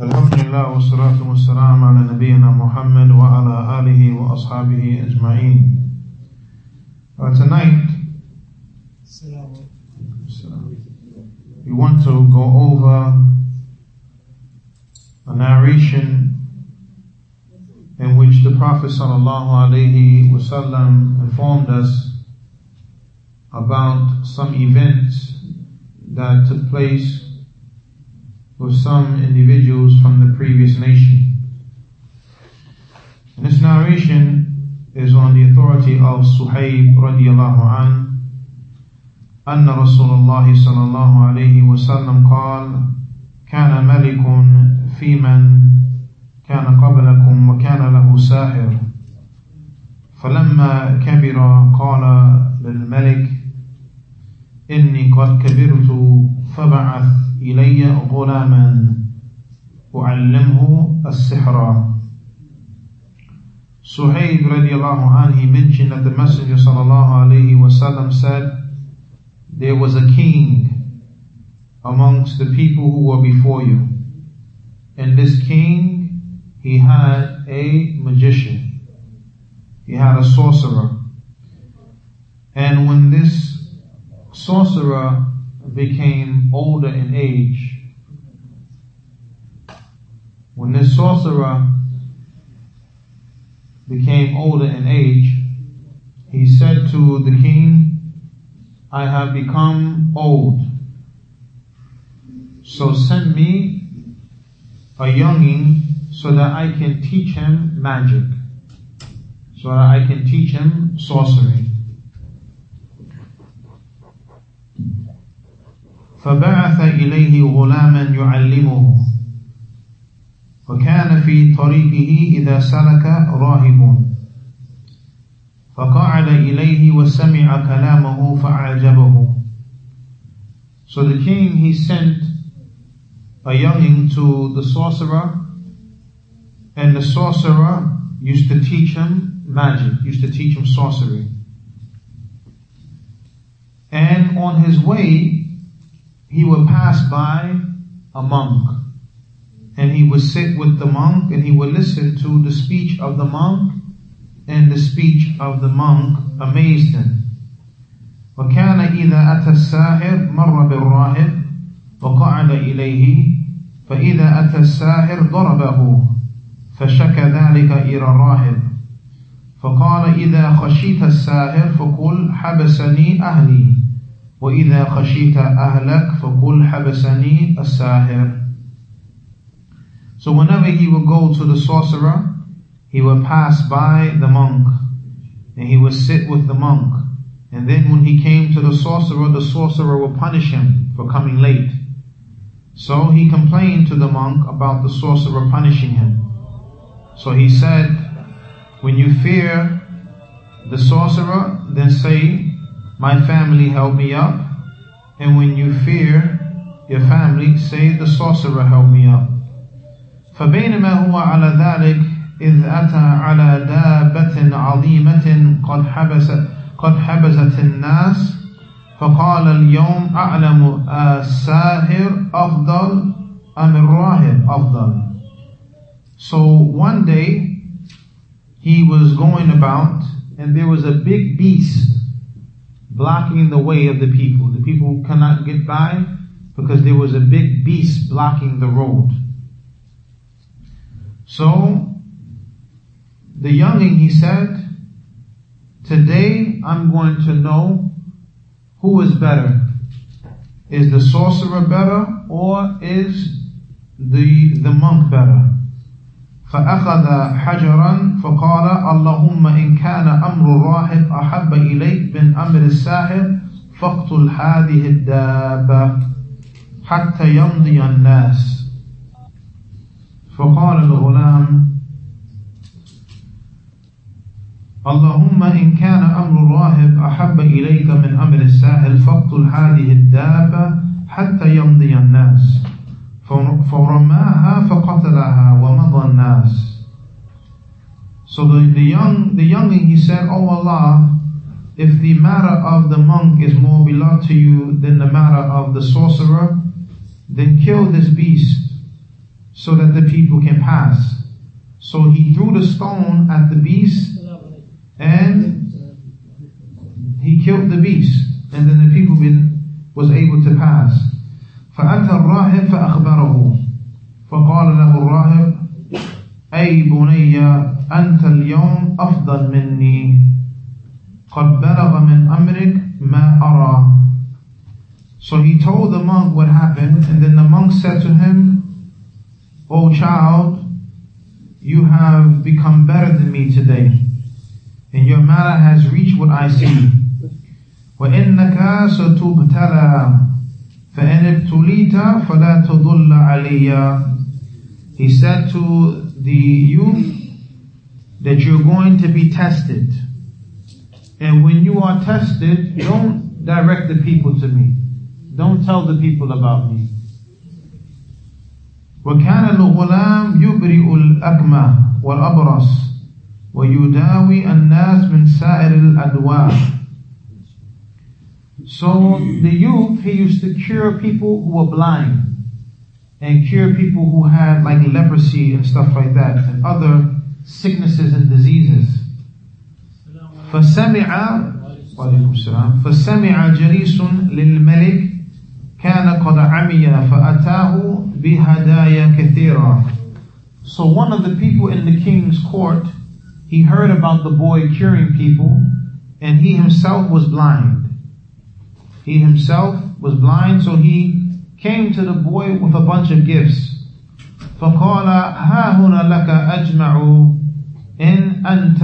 الحمد لله والصلاة والسلام على نبينا محمد وعلى آله وأصحابه أجمعين. Uh, tonight, we want to go over a narration in which the Prophet sallallahu wasallam informed us about some events that took place with some individuals from the previous nation. And this narration is on the authority of Suhaib radiallahu an أن رسول الله صلى الله عليه وسلم قال كان ملك في من كان قبلكم وكان له ساحر فلما كبر قال للملك إني قد كبرت فبعث إلي غلاما أعلمه السحر Suhaib radiallahu anh, he mentioned that the Messenger sallallahu alayhi wasallam said, there was a king amongst the people who were before you. And this king, he had a magician. He had a sorcerer. And when this sorcerer became older in age, when this sorcerer became older in age, he said to the king, I have become old. So send me a younging so that I can teach him magic, so that I can teach him sorcery. فبعث إليه غلاما يعلمه وكان في طريقه إذا سلك راهب فقعد إليه وسمع كلامه فأعجبه So the king he sent a youngling to the sorcerer and the sorcerer used to teach him magic, used to teach him sorcery. And on his way he would pass by a monk and he would sit with the monk and he would listen to the speech of the monk and the speech of the monk amazed him. وكان إذا أتى الساحر مر بالراهب وقعد إليه فإذا أتى الساحر ضربه فشكى ذلك إلى الراهب فقال إذا خشيت الساحر فقل حبسني أهلي وإذا خشيت أهلك فقل حبسني الساحر So whenever he would go to the sorcerer, he would pass by the monk and he would sit with the monk. And then when he came to the sorcerer, the sorcerer would punish him for coming late. So he complained to the monk about the sorcerer punishing him. So he said, when you fear the sorcerer, then say, my family help me up. And when you fear your family, say the sorcerer help me up. فبينما هو على ذلك إذ أتى على دابة عظيمة قد حبست قد حبست الناس فقال اليوم أعلم الساهر أفضل أم الراهب أفضل So one day he was going about and there was a big beast blocking the way of the people. The people cannot get by because there was a big beast blocking the road. So, the youngling, he said, today I'm going to know who is better. Is the sorcerer better or is the, the monk better? فأخذ حجرا فقال اللهم إن كان أمر الراهب أحب إليك من أمر الساحر فاقتل هذه الدابة حتى يمضي الناس. فقال الغلام اللهم إن كان أمر الراهب أحب إليك من أمر الساحر فاقتل هذه الدابة حتى يمضي الناس. فرماها فقتلها ومضى الناس So the, the young the youngling he said, Oh Allah, if the matter of the monk is more beloved to you than the matter of the sorcerer, then kill this beast. so that the people can pass. So he threw the stone at the beast and he killed the beast. And then the people been, was able to pass. فأتى الراهب فأخبره فقال له الراهب أي بني أنت اليوم أفضل مني قد بلغ من أمرك ما أرى So he told the monk what happened and then the monk said to him, O child, you have become better than me today and your matter has reached what I see. وإنك ستبتلى فإن ابتليت فلا تضل علي He said to the youth that you're going to be tested. And when you are tested, don't direct the people to me. Don't tell the people about me. وكان الغلام يبرئ الأكمة والأبرص ويداوي الناس من سائر الأدواء So the youth, he used to cure people who were blind and cure people who had like leprosy and stuff like that and other sicknesses and diseases. فسمع فسمع جليس للملك كان قد عمي فأتاه بهدايا كثيرة So one of the people in the king's court, he heard about the boy curing people and he himself was blind. He himself was blind, so he came to the boy with a bunch of gifts. فقال ها هنا لك أجمع إن أنت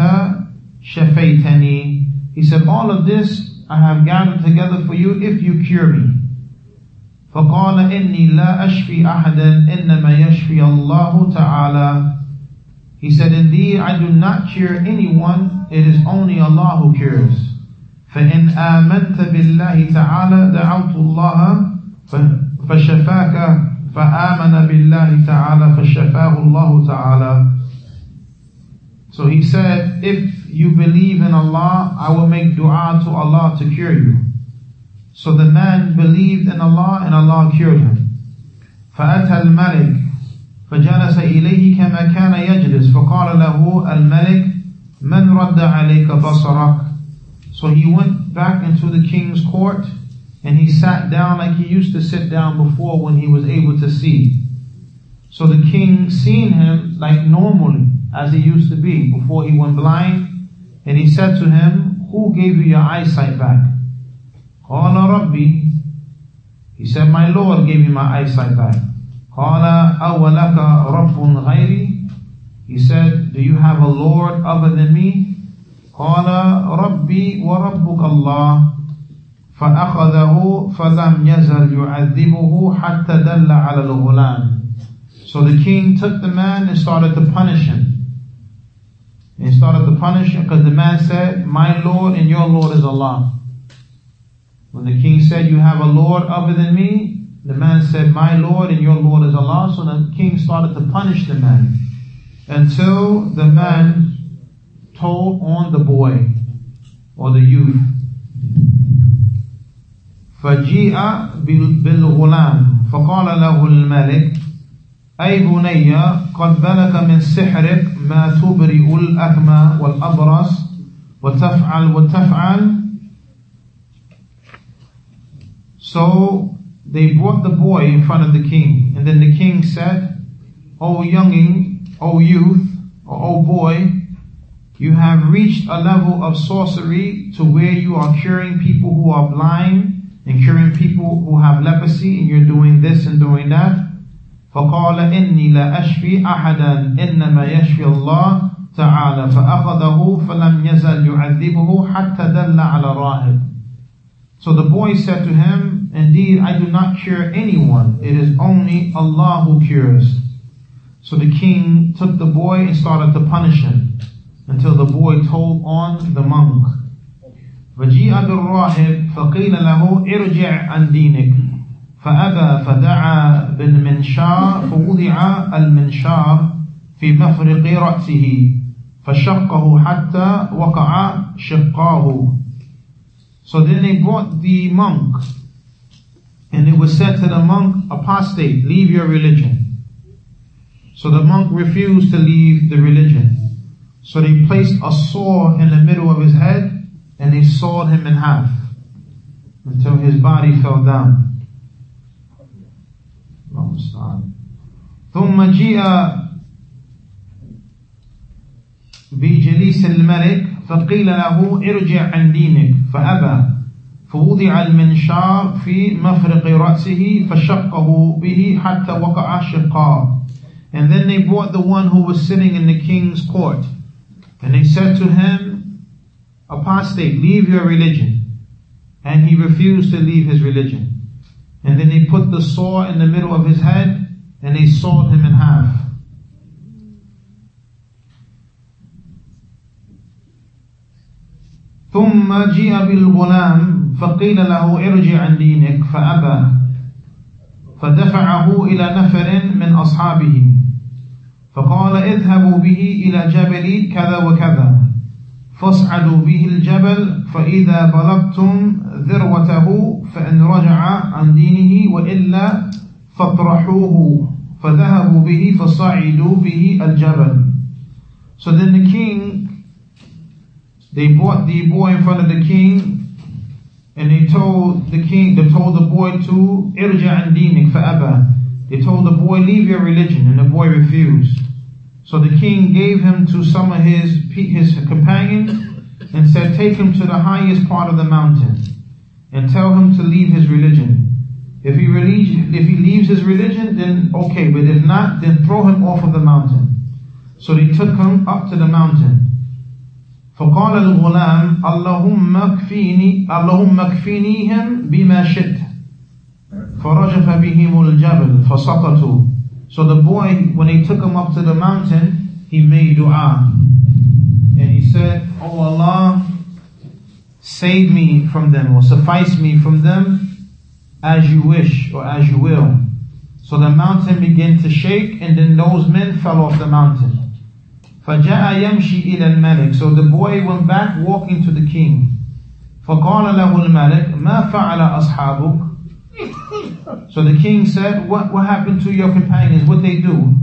شفيتني. He said, all of this I have gathered together for you if you cure me. فقال إني لا أشفي أحدا إنما يشفي الله تعالى. He said, indeed I do not cure anyone, it is only Allah who cures. فإن آمنت بالله تعالى دعوت الله فشفاك فآمن بالله تعالى فشفاه الله تعالى So he said, if you believe in Allah, I will make dua to Allah to cure you. So the man believed in Allah and Allah cured him. فأتى الملك فجلس إليه كما كان يجلس فقال له الملك من رد عليك بصرك So he went back into the king's court and he sat down like he used to sit down before when he was able to see. So the king seen him like normally as he used to be before he went blind and he said to him, who gave you your eyesight back? Qala Rabbi. He said, my Lord gave me my eyesight back. Qala awalaka rabbun ghayri. He said, do you have a Lord other than me? قال ربي وربك الله فأخذه فلم يزل يعذبه حتى دل على الغلام So the king took the man and started to punish him. And started to punish him because the man said, My Lord and your Lord is Allah. When the king said, You have a Lord other than me, the man said, My Lord and your Lord is Allah. So the king started to punish the man until the man told on the boy or the youth. فجيء بالغلام فقال له الملك أي بني قد بلغ من سحرك ما تبرئ الأكمى والأبرص وتفعل وتفعل So they brought the boy in front of the king and then the king said, O younging, O youth, or O boy, you have reached a level of sorcery to where you are curing people who are blind and curing people who have leprosy and you're doing this and doing that. فقال إني لا أشفي أحدا إنما يشفي الله تعالى فأخذه فلم يزل يعذبه حتى دل على راهب. So the boy said to him, Indeed, I do not cure anyone. It is only Allah who cures. So the king took the boy and started to punish him until the boy told on the monk. فجيء بالراهب فقيل له ارجع عن دينك فأبى فدعا بالمنشار فوضع المنشار في مفرق رأسه فشقه حتى وقع شقاه So then they brought the monk and it was said to the monk, apostate, leave your religion. So the monk refused to leave the religion. So they placed a saw in the middle of his head and they sawed him in half until his body fell down. ثم جيء بجليس الملك فقيل له ارجع عن دينك فأبى فوضع المنشار في مفرق رأسه فشقه به حتى وقع شقاه And then they brought the one who was sitting in the king's court. And they said to him, apostate, leave your religion. And he refused to leave his religion. And then they put the saw in the middle of his head and they sawed him in half. ثم جيء بالغلام فقيل له ارجع عن دينك فأبى فدفعه إلى نفر من أصحابه فقال اذهبوا به إلى جبل كذا وكذا. فاصعدوا به الجبل فإذا بلغتم ذروته فإن رجع عن دينه وإلا فاطرحوه. فذهبوا به فصعدوا به الجبل. So then the king, they brought the boy in front of the king and they told the king, they told the boy to irja an dinik fa'aba. They told the boy, leave your religion and the boy refused. So the king gave him to some of his, his companions and said, take him to the highest part of the mountain and tell him to leave his religion. If he, if he leaves his religion, then okay, but if not, then throw him off of the mountain. So they took him up to the mountain. فقال الغلام اللهم اكفيني اللهم اكفينيهم بما شئت فرجف بهم الجبل فسقطوا so the boy, when they took him up to the mountain, he made dua. And he said, Oh Allah, save me from them or suffice me from them as you wish or as you will. So the mountain began to shake and then those men fell off the mountain. فَجَاءَ يَمْشِي إِلَى الْمَلِكِ So the boy went back walking to the king. فَقَالَ لَهُ الْمَلِكِ مَا فَعَلَ أَصْحَابُكَ so the king said, what, what happened to your companions? What they do?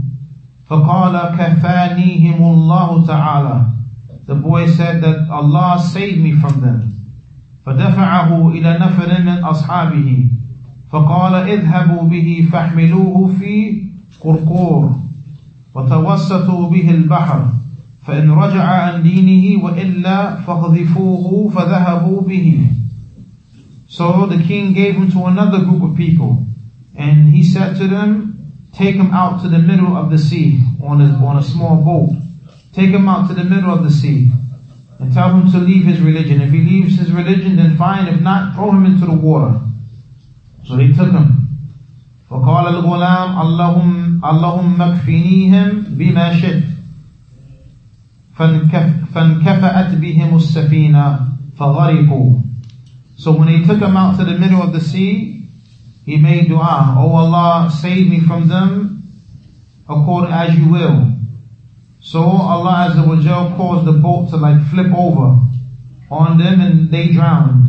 فَقَالَ كَفَانِيهِمُ اللَّهُ تَعَالَى The boy said that Allah saved me from them. فدفعه إلى نفر من أصحابه فقال اذهبوا به فاحملوه في قرقور وتوسطوا به البحر فإن رجع عن دينه وإلا فاقذفوه فذهبوا به so the king gave him to another group of people, and he said to them, take him out to the middle of the sea on a, on a small boat. Take him out to the middle of the sea and tell him to leave his religion. If he leaves his religion, then fine. If not, throw him into the water. So they took him. فقال الغلام اللهم اللهم اكفنيهم بما شئت فانكفأت بهم السفينة فغرقوا so when he took him out to the middle of the sea, he made dua, Oh Allah, save me from them according as you will. So Allah Azza wa Jal caused the boat to like flip over on them and they drowned.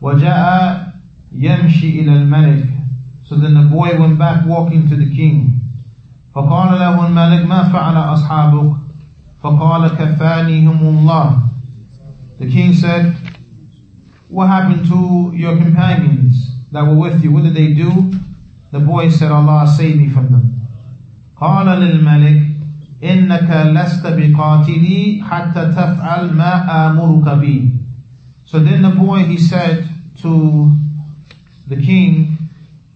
وَجَاءَ يَمْشِي إِلَى الْمَلِكِ So then the boy went back walking to the king. فقال له الملك ما فعل أصحابك فقال كفانيهم الله The king said, what happened to your companions that were with you? What did they do? The boy said, Allah save me from them. قال للملك إنك لست بقاتلي حتى تفعل ما آمرك به. So then the boy, he said to the king,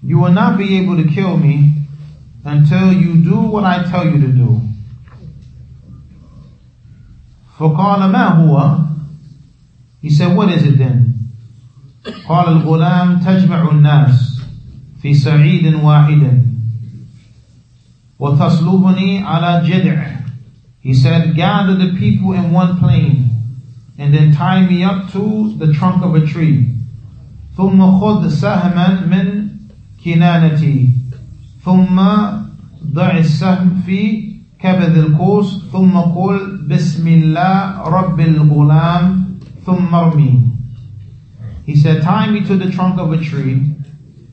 you will not be able to kill me until you do what I tell you to do. فقال ما هو? He said, what is it then? قال الغلام تجمع الناس في سعيد واحد وتصلبني على جدع. He said, gather the people in one plain and then tie me up to the trunk of a tree. ثم خذ سهما من كنانتي. ثم ضع السهم في كبد القوس. ثم قل بسم الله رب الغلام. ثم ارمي. He said, tie me to the trunk of a tree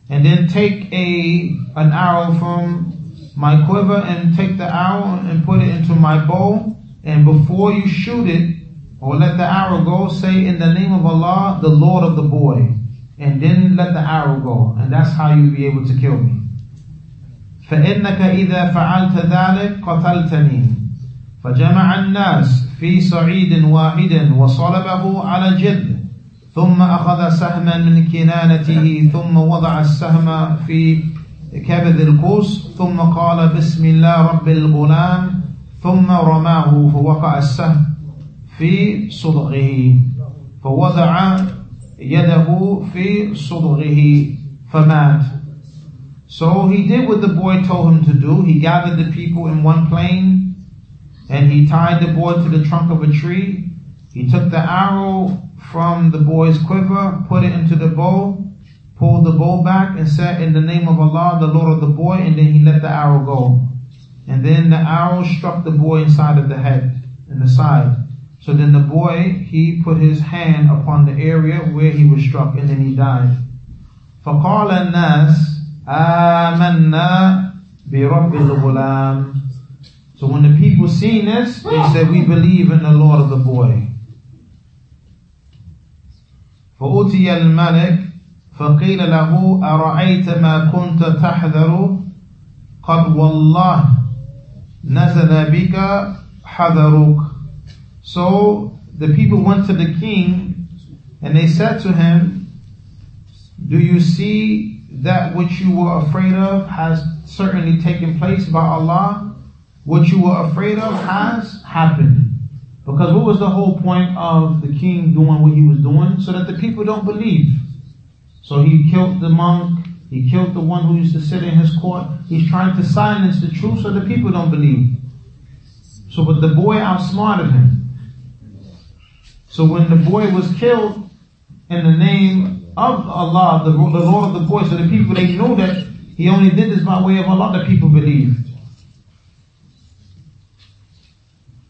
and then take a, an arrow from my quiver and take the arrow and put it into my bow. And before you shoot it, or let the arrow go, say in the name of Allah, the Lord of the boy. And then let the arrow go. And that's how you'll be able to kill me. فإنك إذا فعلت ذلك قتلتني فجمع الناس في صعيد واحد وصلبه على الجد ثم أخذ سهما من كنانته ثم وضع السهم في كبد القوس ثم قال بسم الله رب الغلام ثم رماه فوقع السهم في صدغه فوضع يده في صدغه فمات So he did what the boy told him to do. He gathered the people in one plain and he tied the boy to the trunk of a tree. He took the arrow from the boy's quiver, put it into the bow, pulled the bow back and said in the name of Allah, the Lord of the boy, and then he let the arrow go. And then the arrow struck the boy inside of the head, in the side. So then the boy, he put his hand upon the area where he was struck and then he died. فقال الناس آمنا برب الغلام So when the people seen this, they said, we believe in the Lord of the boy. فأتي الملك فقيل له أرأيت ما كنت تحذر قد والله نزل بك حذرك So the people went to the king and they said to him, Do you see that which you were afraid of has certainly taken place by Allah. What you were afraid of has happened. Because what was the whole point of the king doing what he was doing? So that the people don't believe. So he killed the monk, he killed the one who used to sit in his court. He's trying to silence the truth so the people don't believe. So but the boy outsmarted him. So when the boy was killed in the name of Allah, the, the Lord of the voice so the people, they know that he only did this by way of Allah, the people believed.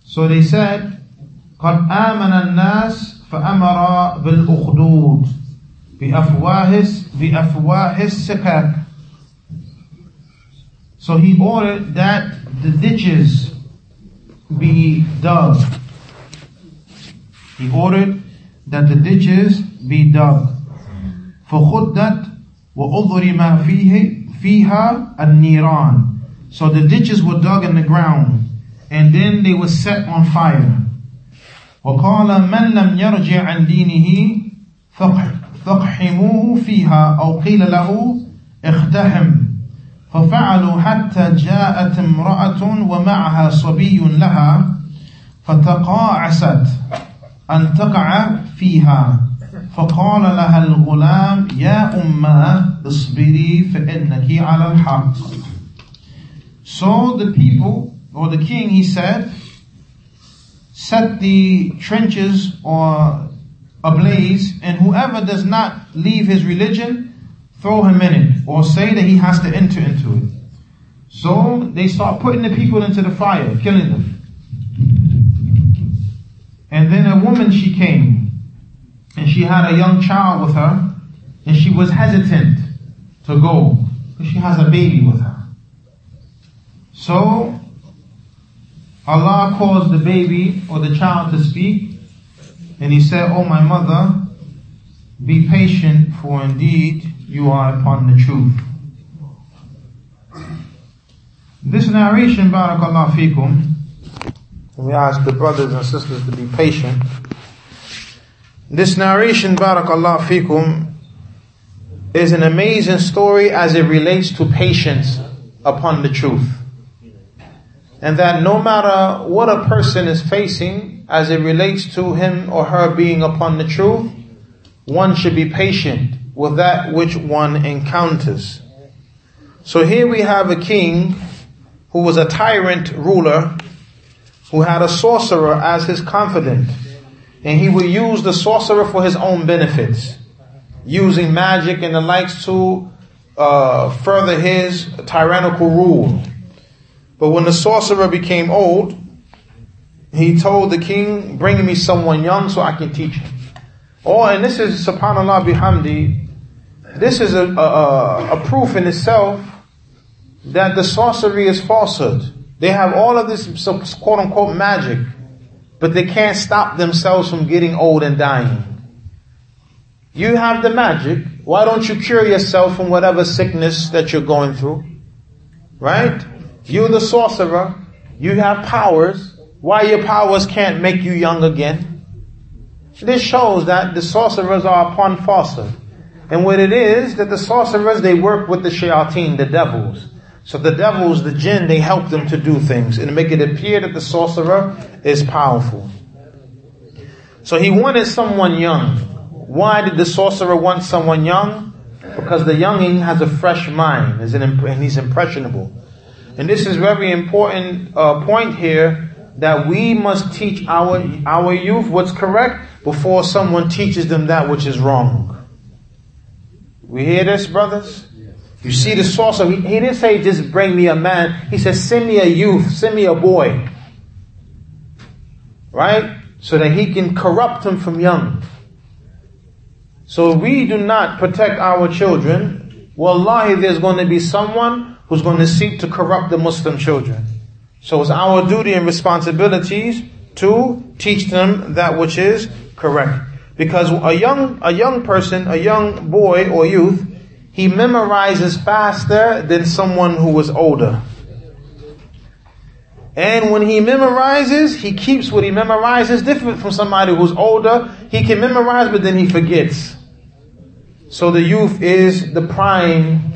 So they said, قد آمن الناس فأمر بالأخدود بأفواه بأفواه السكك So he ordered that the ditches be dug. He ordered that the ditches be dug. فخدت وأضرم فيه فيها النيران So the ditches were dug in the ground and then they were set on fire. وقال من لم يرجع عن دينه فاقحموه فيها أو قيل له اختحم ففعلوا حتى جاءت امرأة ومعها صبي لها فتقاعست أن تقع فيها. فقال لها الغلام يا أمة اصبري فإنك على الحق. So the people, or the king, he said, set the trenches or ablaze, and whoever does not leave his religion, throw him in it, or say that he has to enter into it. So they start putting the people into the fire, killing them. And then a woman, she came, and she had a young child with her, and she was hesitant to go because she has a baby with her. So Allah caused the baby or the child to speak, and he said, "Oh my mother, be patient, for indeed you are upon the truth." This narration, Barakallah fikum, we ask the brothers and sisters to be patient. This narration, Barakallah fikum, is an amazing story as it relates to patience upon the truth. And that no matter what a person is facing as it relates to him or her being upon the truth, one should be patient with that which one encounters. So here we have a king who was a tyrant ruler who had a sorcerer as his confidant and he would use the sorcerer for his own benefits, using magic and the likes to uh, further his tyrannical rule. But when the sorcerer became old, he told the king, bring me someone young so I can teach him. Oh, and this is, subhanAllah bihamdi, this is a, a, a proof in itself that the sorcery is falsehood. They have all of this quote unquote magic, but they can't stop themselves from getting old and dying. You have the magic. Why don't you cure yourself from whatever sickness that you're going through? Right? You're the sorcerer. You have powers. Why your powers can't make you young again? This shows that the sorcerers are upon falsehood. And what it is, that the sorcerers, they work with the shayateen, the devils. So the devils, the jinn, they help them to do things and make it appear that the sorcerer is powerful. So he wanted someone young. Why did the sorcerer want someone young? Because the younging has a fresh mind and he's impressionable. And this is very important uh, point here that we must teach our our youth what's correct before someone teaches them that which is wrong. We hear this, brothers? You see the sorcerer, he, he didn't say just bring me a man. He said send me a youth, send me a boy. Right? So that he can corrupt him from young. So we do not protect our children. Wallahi, there's going to be someone who's going to seek to corrupt the Muslim children. So it's our duty and responsibilities to teach them that which is correct. Because a young, a young person, a young boy or youth, he memorizes faster than someone who is older. And when he memorizes, he keeps what he memorizes different from somebody who's older. He can memorize, but then he forgets. So the youth is the prime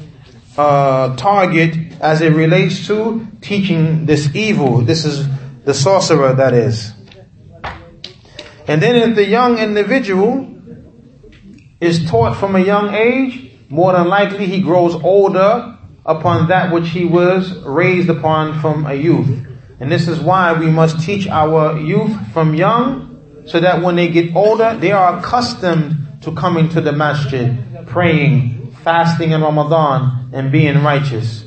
uh, target as it relates to teaching this evil. This is the sorcerer that is. And then if the young individual is taught from a young age, more than likely he grows older upon that which he was raised upon from a youth. And this is why we must teach our youth from young so that when they get older, they are accustomed to coming to the masjid, praying, fasting in Ramadan, and being righteous.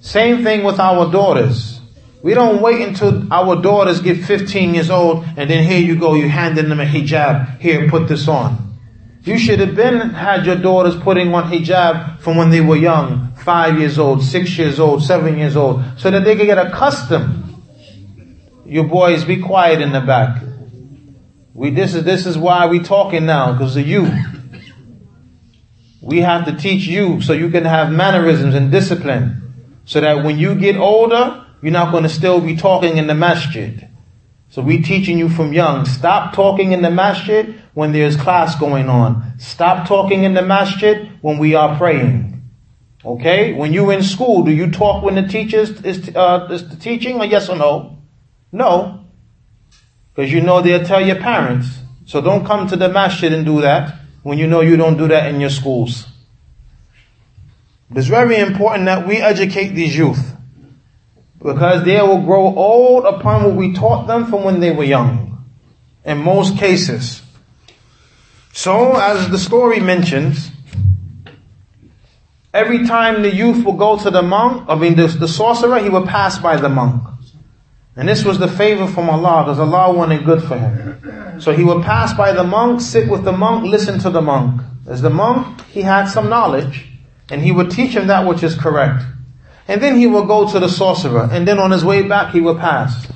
Same thing with our daughters. We don't wait until our daughters get 15 years old and then here you go, you handing them a hijab, here, put this on. You should have been had your daughters putting on hijab from when they were young, five years old, six years old, seven years old, so that they could get accustomed. You boys, be quiet in the back. We this is this is why we talking now because of you. We have to teach you so you can have mannerisms and discipline, so that when you get older, you're not going to still be talking in the masjid. So we're teaching you from young. Stop talking in the masjid when there's class going on. Stop talking in the masjid when we are praying. Okay? When you're in school, do you talk when the teacher is, uh, is teaching or yes or no? No. Because you know they'll tell your parents. So don't come to the masjid and do that when you know you don't do that in your schools. It's very important that we educate these youth. Because they will grow old upon what we taught them from when they were young. In most cases. So, as the story mentions, every time the youth will go to the monk, I mean the, the sorcerer, he would pass by the monk. And this was the favor from Allah, because Allah wanted good for him. So he would pass by the monk, sit with the monk, listen to the monk. As the monk, he had some knowledge, and he would teach him that which is correct. And then he will go to the sorcerer. And then on his way back, he will pass.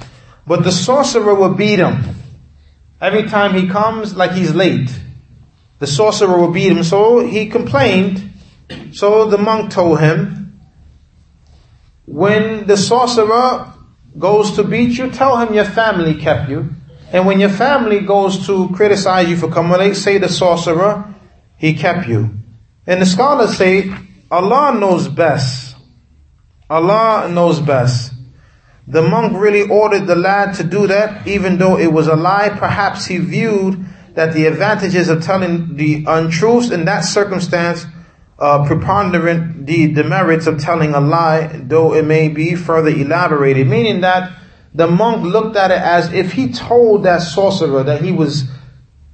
But the sorcerer will beat him. Every time he comes, like he's late. The sorcerer will beat him. So he complained. So the monk told him, when the sorcerer goes to beat you, tell him your family kept you. And when your family goes to criticize you for coming late, say the sorcerer, he kept you. And the scholars say, Allah knows best Allah knows best. The monk really ordered the lad to do that, even though it was a lie. Perhaps he viewed that the advantages of telling the untruths in that circumstance uh, preponderant the demerits of telling a lie, though it may be further elaborated. Meaning that the monk looked at it as if he told that sorcerer that he was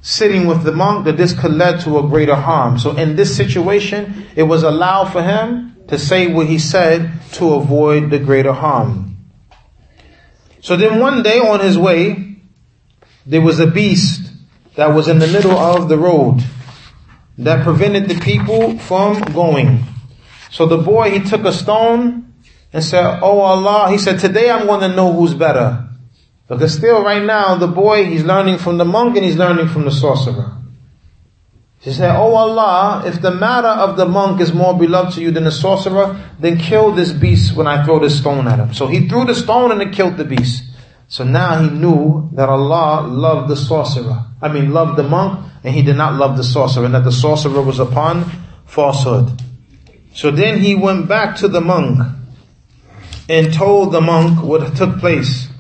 sitting with the monk, that this could lead to a greater harm. So in this situation, it was allowed for him to say what he said to avoid the greater harm. So then one day on his way, there was a beast that was in the middle of the road that prevented the people from going. So the boy, he took a stone and said, Oh Allah, he said, today I'm going to know who's better. Because still right now, the boy, he's learning from the monk and he's learning from the sorcerer. He said, Oh Allah, if the matter of the monk is more beloved to you than the sorcerer, then kill this beast when I throw this stone at him. So he threw the stone and it killed the beast. So now he knew that Allah loved the sorcerer. I mean, loved the monk, and he did not love the sorcerer, and that the sorcerer was upon falsehood. So then he went back to the monk and told the monk what took place.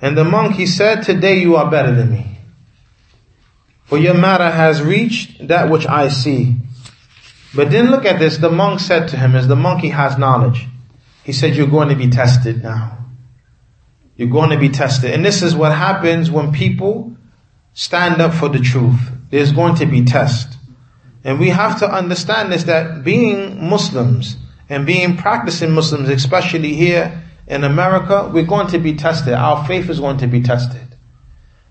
And the monk, he said, today you are better than me. For your matter has reached that which I see. But then look at this. The monk said to him, as the monkey has knowledge, he said, you're going to be tested now. You're going to be tested. And this is what happens when people stand up for the truth. There's going to be test. And we have to understand this that being Muslims and being practicing Muslims, especially here in America, we're going to be tested. Our faith is going to be tested.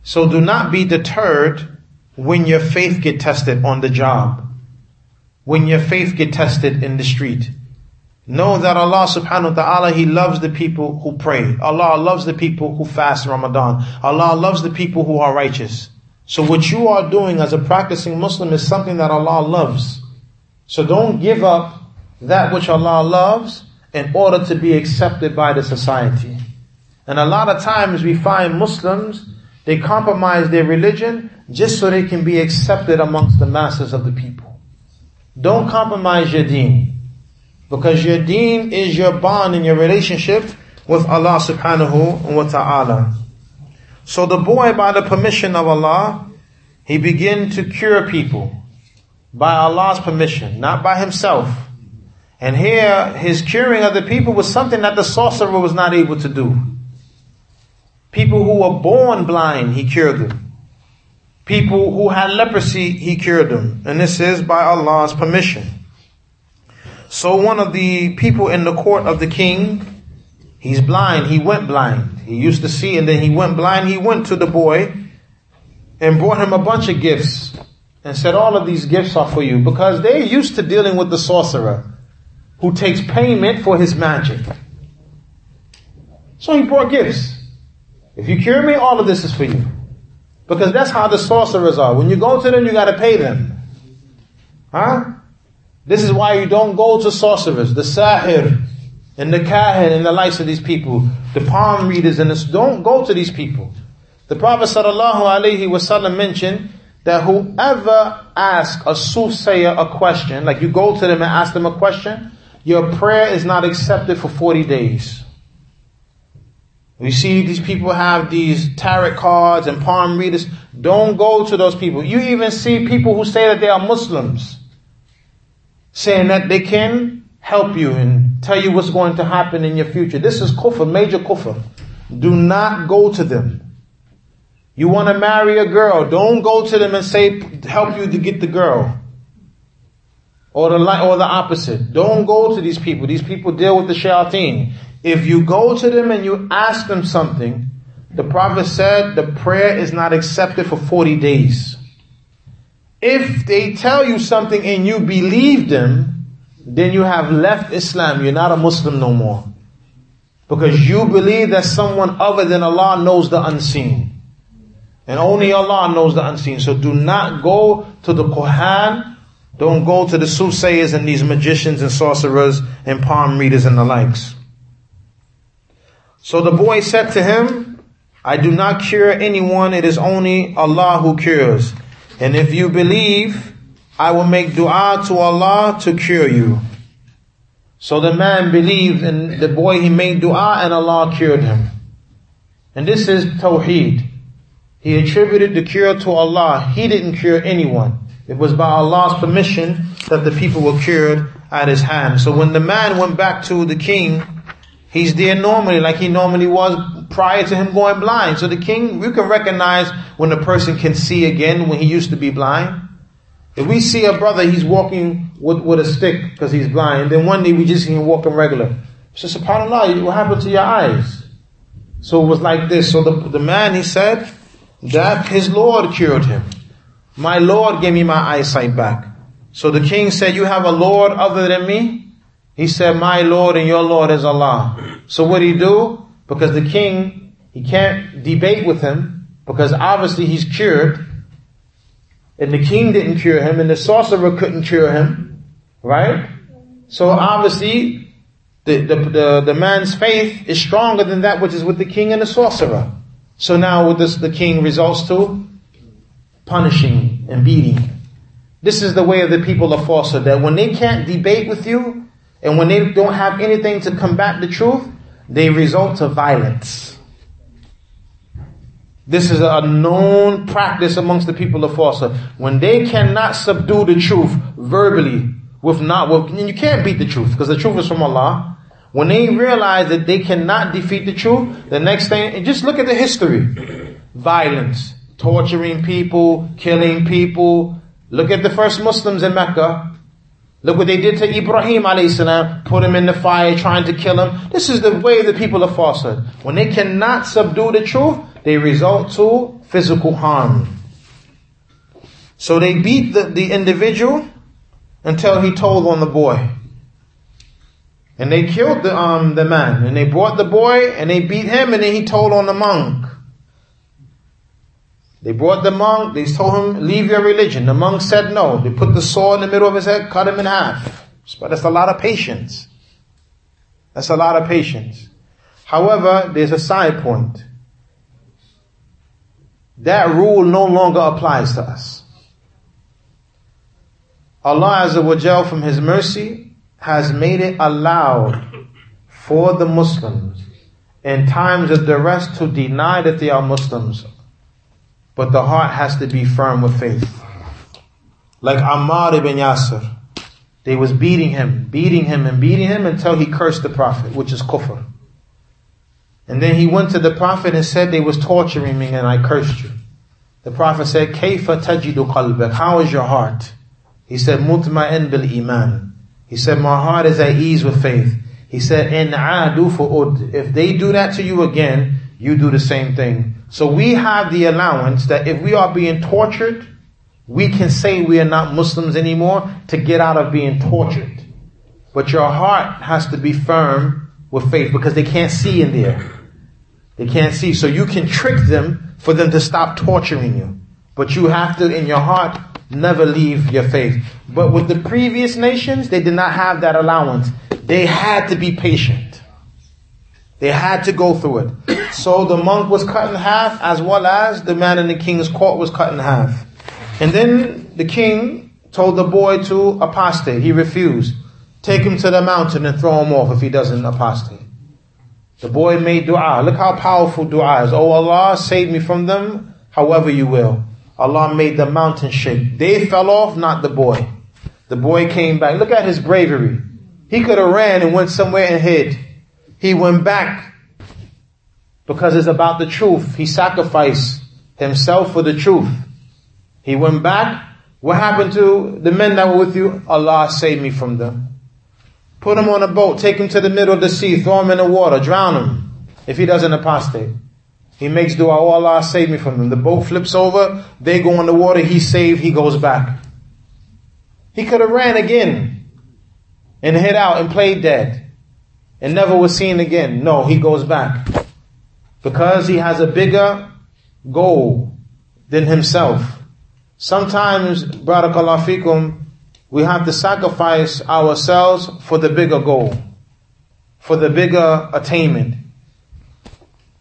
So do not be deterred when your faith get tested on the job. When your faith get tested in the street. Know that Allah subhanahu wa ta'ala, He loves the people who pray. Allah loves the people who fast Ramadan. Allah loves the people who are righteous. So what you are doing as a practicing Muslim is something that Allah loves. So don't give up that which Allah loves in order to be accepted by the society. And a lot of times we find Muslims, they compromise their religion just so they can be accepted amongst the masses of the people. Don't compromise your deen. Because your deen is your bond in your relationship with Allah subhanahu wa ta'ala. So the boy, by the permission of Allah, he began to cure people by Allah's permission, not by himself. And here, his curing of the people was something that the sorcerer was not able to do. People who were born blind, he cured them. People who had leprosy, he cured them. And this is by Allah's permission. So one of the people in the court of the king, he's blind, he went blind. He used to see and then he went blind. He went to the boy and brought him a bunch of gifts and said, all of these gifts are for you because they're used to dealing with the sorcerer who takes payment for his magic. So he brought gifts. If you cure me, all of this is for you. Because that's how the sorcerers are. When you go to them, you gotta pay them. Huh? This is why you don't go to sorcerers, the sahir, and the kahin, and the likes of these people, the palm readers, and this. Don't go to these people. The Prophet sallallahu alaihi wasallam mentioned that whoever asks a soothsayer a question, like you go to them and ask them a question, your prayer is not accepted for 40 days. We see these people have these tarot cards and palm readers. Don't go to those people. You even see people who say that they are Muslims saying that they can help you and tell you what's going to happen in your future. This is kufr, major kufr. Do not go to them. You want to marry a girl, don't go to them and say, help you to get the girl. Or the, or the opposite. Don't go to these people. These people deal with the shayateen. If you go to them and you ask them something, the Prophet said the prayer is not accepted for 40 days. If they tell you something and you believe them, then you have left Islam. You're not a Muslim no more. Because you believe that someone other than Allah knows the unseen. And only Allah knows the unseen. So do not go to the kuhhan. Don't go to the soothsayers and these magicians and sorcerers and palm readers and the likes. So the boy said to him, I do not cure anyone. It is only Allah who cures. And if you believe, I will make dua to Allah to cure you. So the man believed and the boy he made dua and Allah cured him. And this is Tawheed. He attributed the cure to Allah. He didn't cure anyone. It was by Allah's permission that the people were cured at his hand. So when the man went back to the king, he's there normally like he normally was prior to him going blind. So the king, you can recognize when a person can see again when he used to be blind. If we see a brother, he's walking with, with a stick because he's blind, then one day we just see him walking regular. So subhanAllah, what happened to your eyes? So it was like this. So the, the man, he said that his Lord cured him. My Lord gave me my eyesight back. So the king said, you have a Lord other than me? He said, my Lord and your Lord is Allah. So what did he do? Because the king, he can't debate with him because obviously he's cured. And the king didn't cure him and the sorcerer couldn't cure him. Right? So obviously the, the, the, the man's faith is stronger than that which is with the king and the sorcerer. So now what does the king results to? Punishing and beating. This is the way of the people of falsehood, that when they can't debate with you, and when they don't have anything to combat the truth, they result to violence. This is a known practice amongst the people of falsehood. When they cannot subdue the truth verbally, with not, and you can't beat the truth, because the truth is from Allah. When they realize that they cannot defeat the truth, the next thing, just look at the history. Violence, torturing people, killing people, Look at the first Muslims in Mecca. Look what they did to Ibrahim alayhi put him in the fire, trying to kill him. This is the way the people of falsehood. When they cannot subdue the truth, they result to physical harm. So they beat the, the individual until he told on the boy. And they killed the, um, the man. And they brought the boy and they beat him and then he told on the monk. They brought the monk, they told him, leave your religion. The monk said no. They put the sword in the middle of his head, cut him in half. But that's a lot of patience. That's a lot of patience. However, there's a side point. That rule no longer applies to us. Allah Azza wa Jal from His mercy has made it allowed for the Muslims in times of duress to deny that they are Muslims but the heart has to be firm with faith. Like Ammar ibn Yasir. They was beating him, beating him and beating him until he cursed the Prophet, which is kufr. And then he went to the Prophet and said they was torturing me and I cursed you. The Prophet said, Kayfa tajidu qalbak? How is your heart? He said, Mutma'in bil iman. He said, my heart is at ease with faith. He said, In adu fu'ud. If they do that to you again, you do the same thing. So we have the allowance that if we are being tortured, we can say we are not Muslims anymore to get out of being tortured. But your heart has to be firm with faith because they can't see in there. They can't see. So you can trick them for them to stop torturing you. But you have to, in your heart, never leave your faith. But with the previous nations, they did not have that allowance. They had to be patient. They had to go through it. So the monk was cut in half as well as the man in the king's court was cut in half. And then the king told the boy to apostate. He refused. Take him to the mountain and throw him off if he doesn't apostate. The boy made dua. Look how powerful dua is. Oh Allah, save me from them however you will. Allah made the mountain shake. They fell off, not the boy. The boy came back. Look at his bravery. He could have ran and went somewhere and hid. He went back because it's about the truth. He sacrificed himself for the truth. He went back. What happened to the men that were with you? Allah saved me from them. Put him on a boat, take him to the middle of the sea, throw him in the water, drown him if he doesn't apostate. He makes dua, oh Allah save me from them. The boat flips over, they go in the water, he's saved, he goes back. He could have ran again and hid out and played dead and never was seen again. No, he goes back. Because he has a bigger goal than himself. Sometimes, barakallah fikum, we have to sacrifice ourselves for the bigger goal, for the bigger attainment,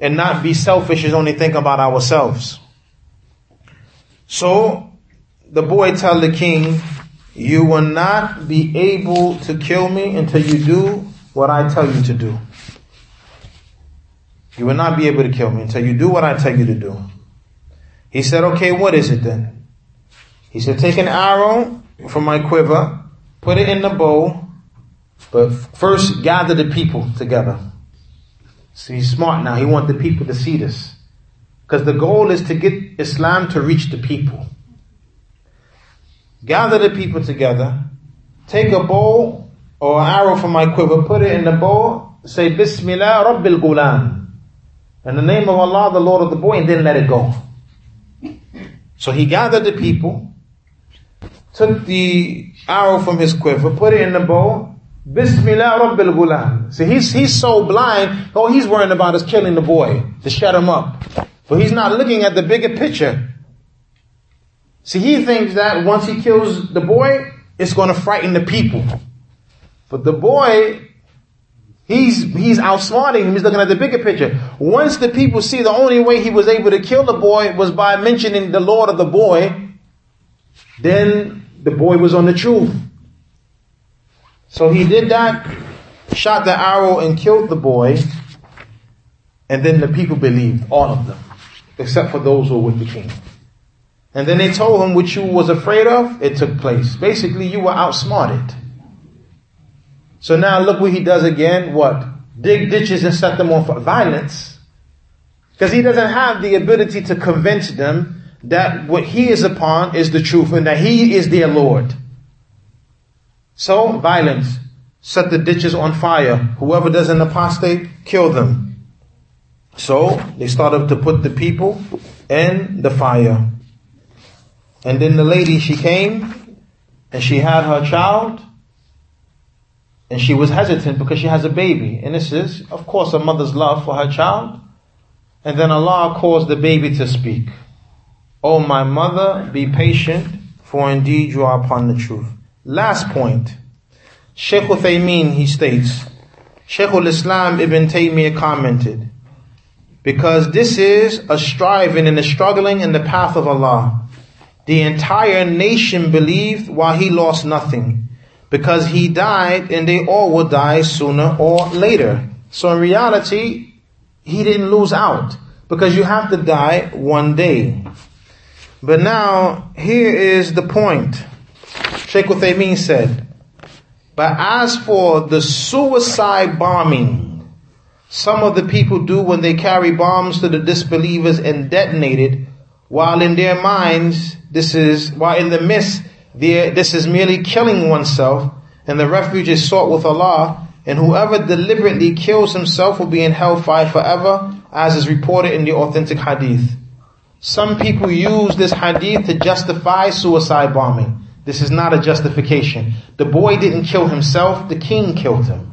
and not be selfish and only think about ourselves. So, the boy tell the king, you will not be able to kill me until you do what I tell you to do. You will not be able to kill me until you do what I tell you to do. He said, okay, what is it then? He said, take an arrow from my quiver, put it in the bow, but first gather the people together. See, he's smart now. He wants the people to see this. Because the goal is to get Islam to reach the people. Gather the people together, take a bow or an arrow from my quiver, put it in the bow, say Bismillah Rabbil Ghulam. In the name of Allah, the Lord of the boy, and then let it go. So he gathered the people, took the arrow from his quiver, put it in the bow, Bismillah Rabbil Ghulam. See, he's, he's so blind, all he's worrying about is killing the boy, to shut him up. But he's not looking at the bigger picture. See, he thinks that once he kills the boy, it's going to frighten the people. But the boy, he's, he's outsmarting him. He's looking at the bigger picture. Once the people see the only way he was able to kill the boy was by mentioning the Lord of the boy, then the boy was on the truth. So he did that, shot the arrow and killed the boy, and then the people believed, all of them, except for those who were with the king. And then they told him what you was afraid of, it took place. Basically, you were outsmarted. So now look what he does again. What? Dig ditches and set them on for violence. Because he doesn't have the ability to convince them that what he is upon is the truth and that he is their Lord. So, violence. Set the ditches on fire. Whoever does an apostate, kill them. So, they started to put the people in the fire. And then the lady, she came and she had her child and she was hesitant because she has a baby. And this is, of course, a mother's love for her child. And then Allah caused the baby to speak. Oh my mother, be patient, for indeed you are upon the truth. Last point. Sheikh Uthaymeen, he states, Sheikh al-Islam Ibn Taymiyyah commented, because this is a striving and a struggling in the path of Allah. The entire nation believed while he lost nothing, because he died and they all will die sooner or later. So in reality, he didn't lose out, because you have to die one day. But now, here is the point. Sheikh Uthaymeen said, but as for the suicide bombing, some of the people do when they carry bombs to the disbelievers and detonate it, while in their minds, this is, while in the midst, this is merely killing oneself, and the refuge is sought with Allah, and whoever deliberately kills himself will be in hellfire forever, as is reported in the authentic hadith. Some people use this hadith to justify suicide bombing. This is not a justification. The boy didn't kill himself, the king killed him.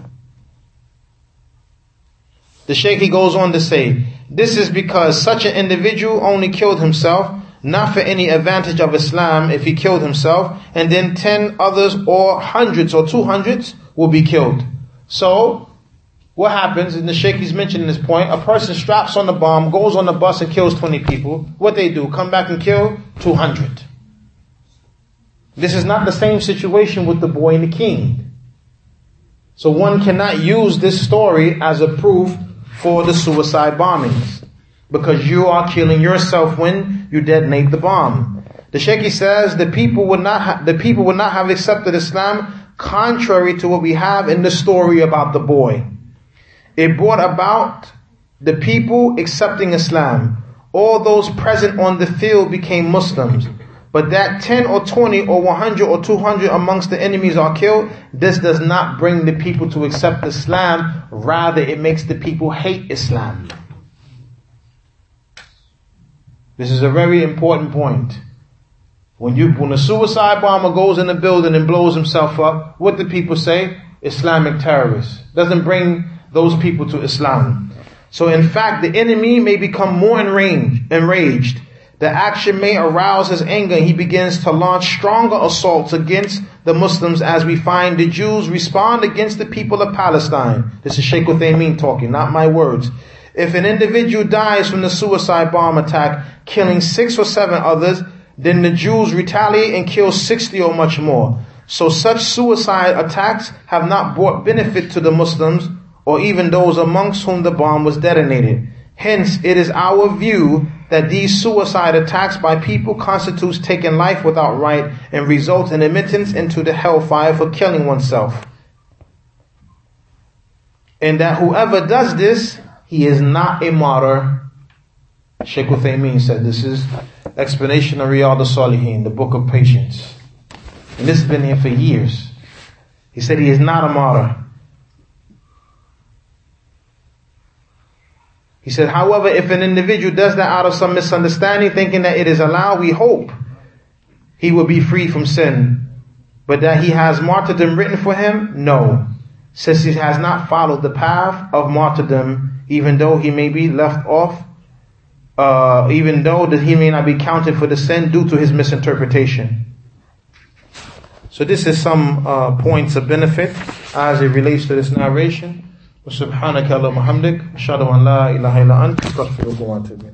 The Shaykh goes on to say, this is because such an individual only killed himself, not for any advantage of Islam if he killed himself, and then ten others or hundreds or two hundreds will be killed. So, what happens, and the Sheikh is mentioning this point, a person straps on the bomb, goes on the bus and kills 20 people. What they do? Come back and kill 200. This is not the same situation with the boy and the king. So one cannot use this story as a proof for the suicide bombings. Because you are killing yourself when you detonate the bomb. The Sheikh says the people would not ha- the people would not have accepted Islam contrary to what we have in the story about the boy. It brought about the people accepting Islam. All those present on the field became Muslims. But that 10 or 20 or 100 or 200 amongst the enemies are killed, this does not bring the people to accept Islam. Rather, it makes the people hate Islam. This is a very important point. When you, when a suicide bomber goes in a building and blows himself up, what do people say? Islamic terrorist. Doesn't bring those people to Islam. So in fact, the enemy may become more enraged, enraged the action may arouse his anger and he begins to launch stronger assaults against the Muslims as we find the Jews respond against the people of Palestine. This is Sheikh Uthaymeen talking, not my words. If an individual dies from the suicide bomb attack, killing six or seven others, then the Jews retaliate and kill 60 or much more. So such suicide attacks have not brought benefit to the Muslims or even those amongst whom the bomb was detonated. Hence, it is our view that these suicide attacks by people constitutes taking life without right and results in admittance into the hellfire for killing oneself. And that whoever does this, he is not a martyr. Sheikh Uthaymeen said this is explanation of Riyadh al-Salihin, the book of patience. And this has been here for years. He said he is not a martyr. He said, however, if an individual does that out of some misunderstanding, thinking that it is allowed, we hope he will be free from sin. But that he has martyrdom written for him? No since he has not followed the path of martyrdom, even though he may be left off, uh, even though that he may not be counted for the sin due to his misinterpretation. So this is some uh, points of benefit as it relates to this narration. سبحانك اللهم وبحمدك أشهد أن لا إله إلا أنت أستغفرك وأتوب إليك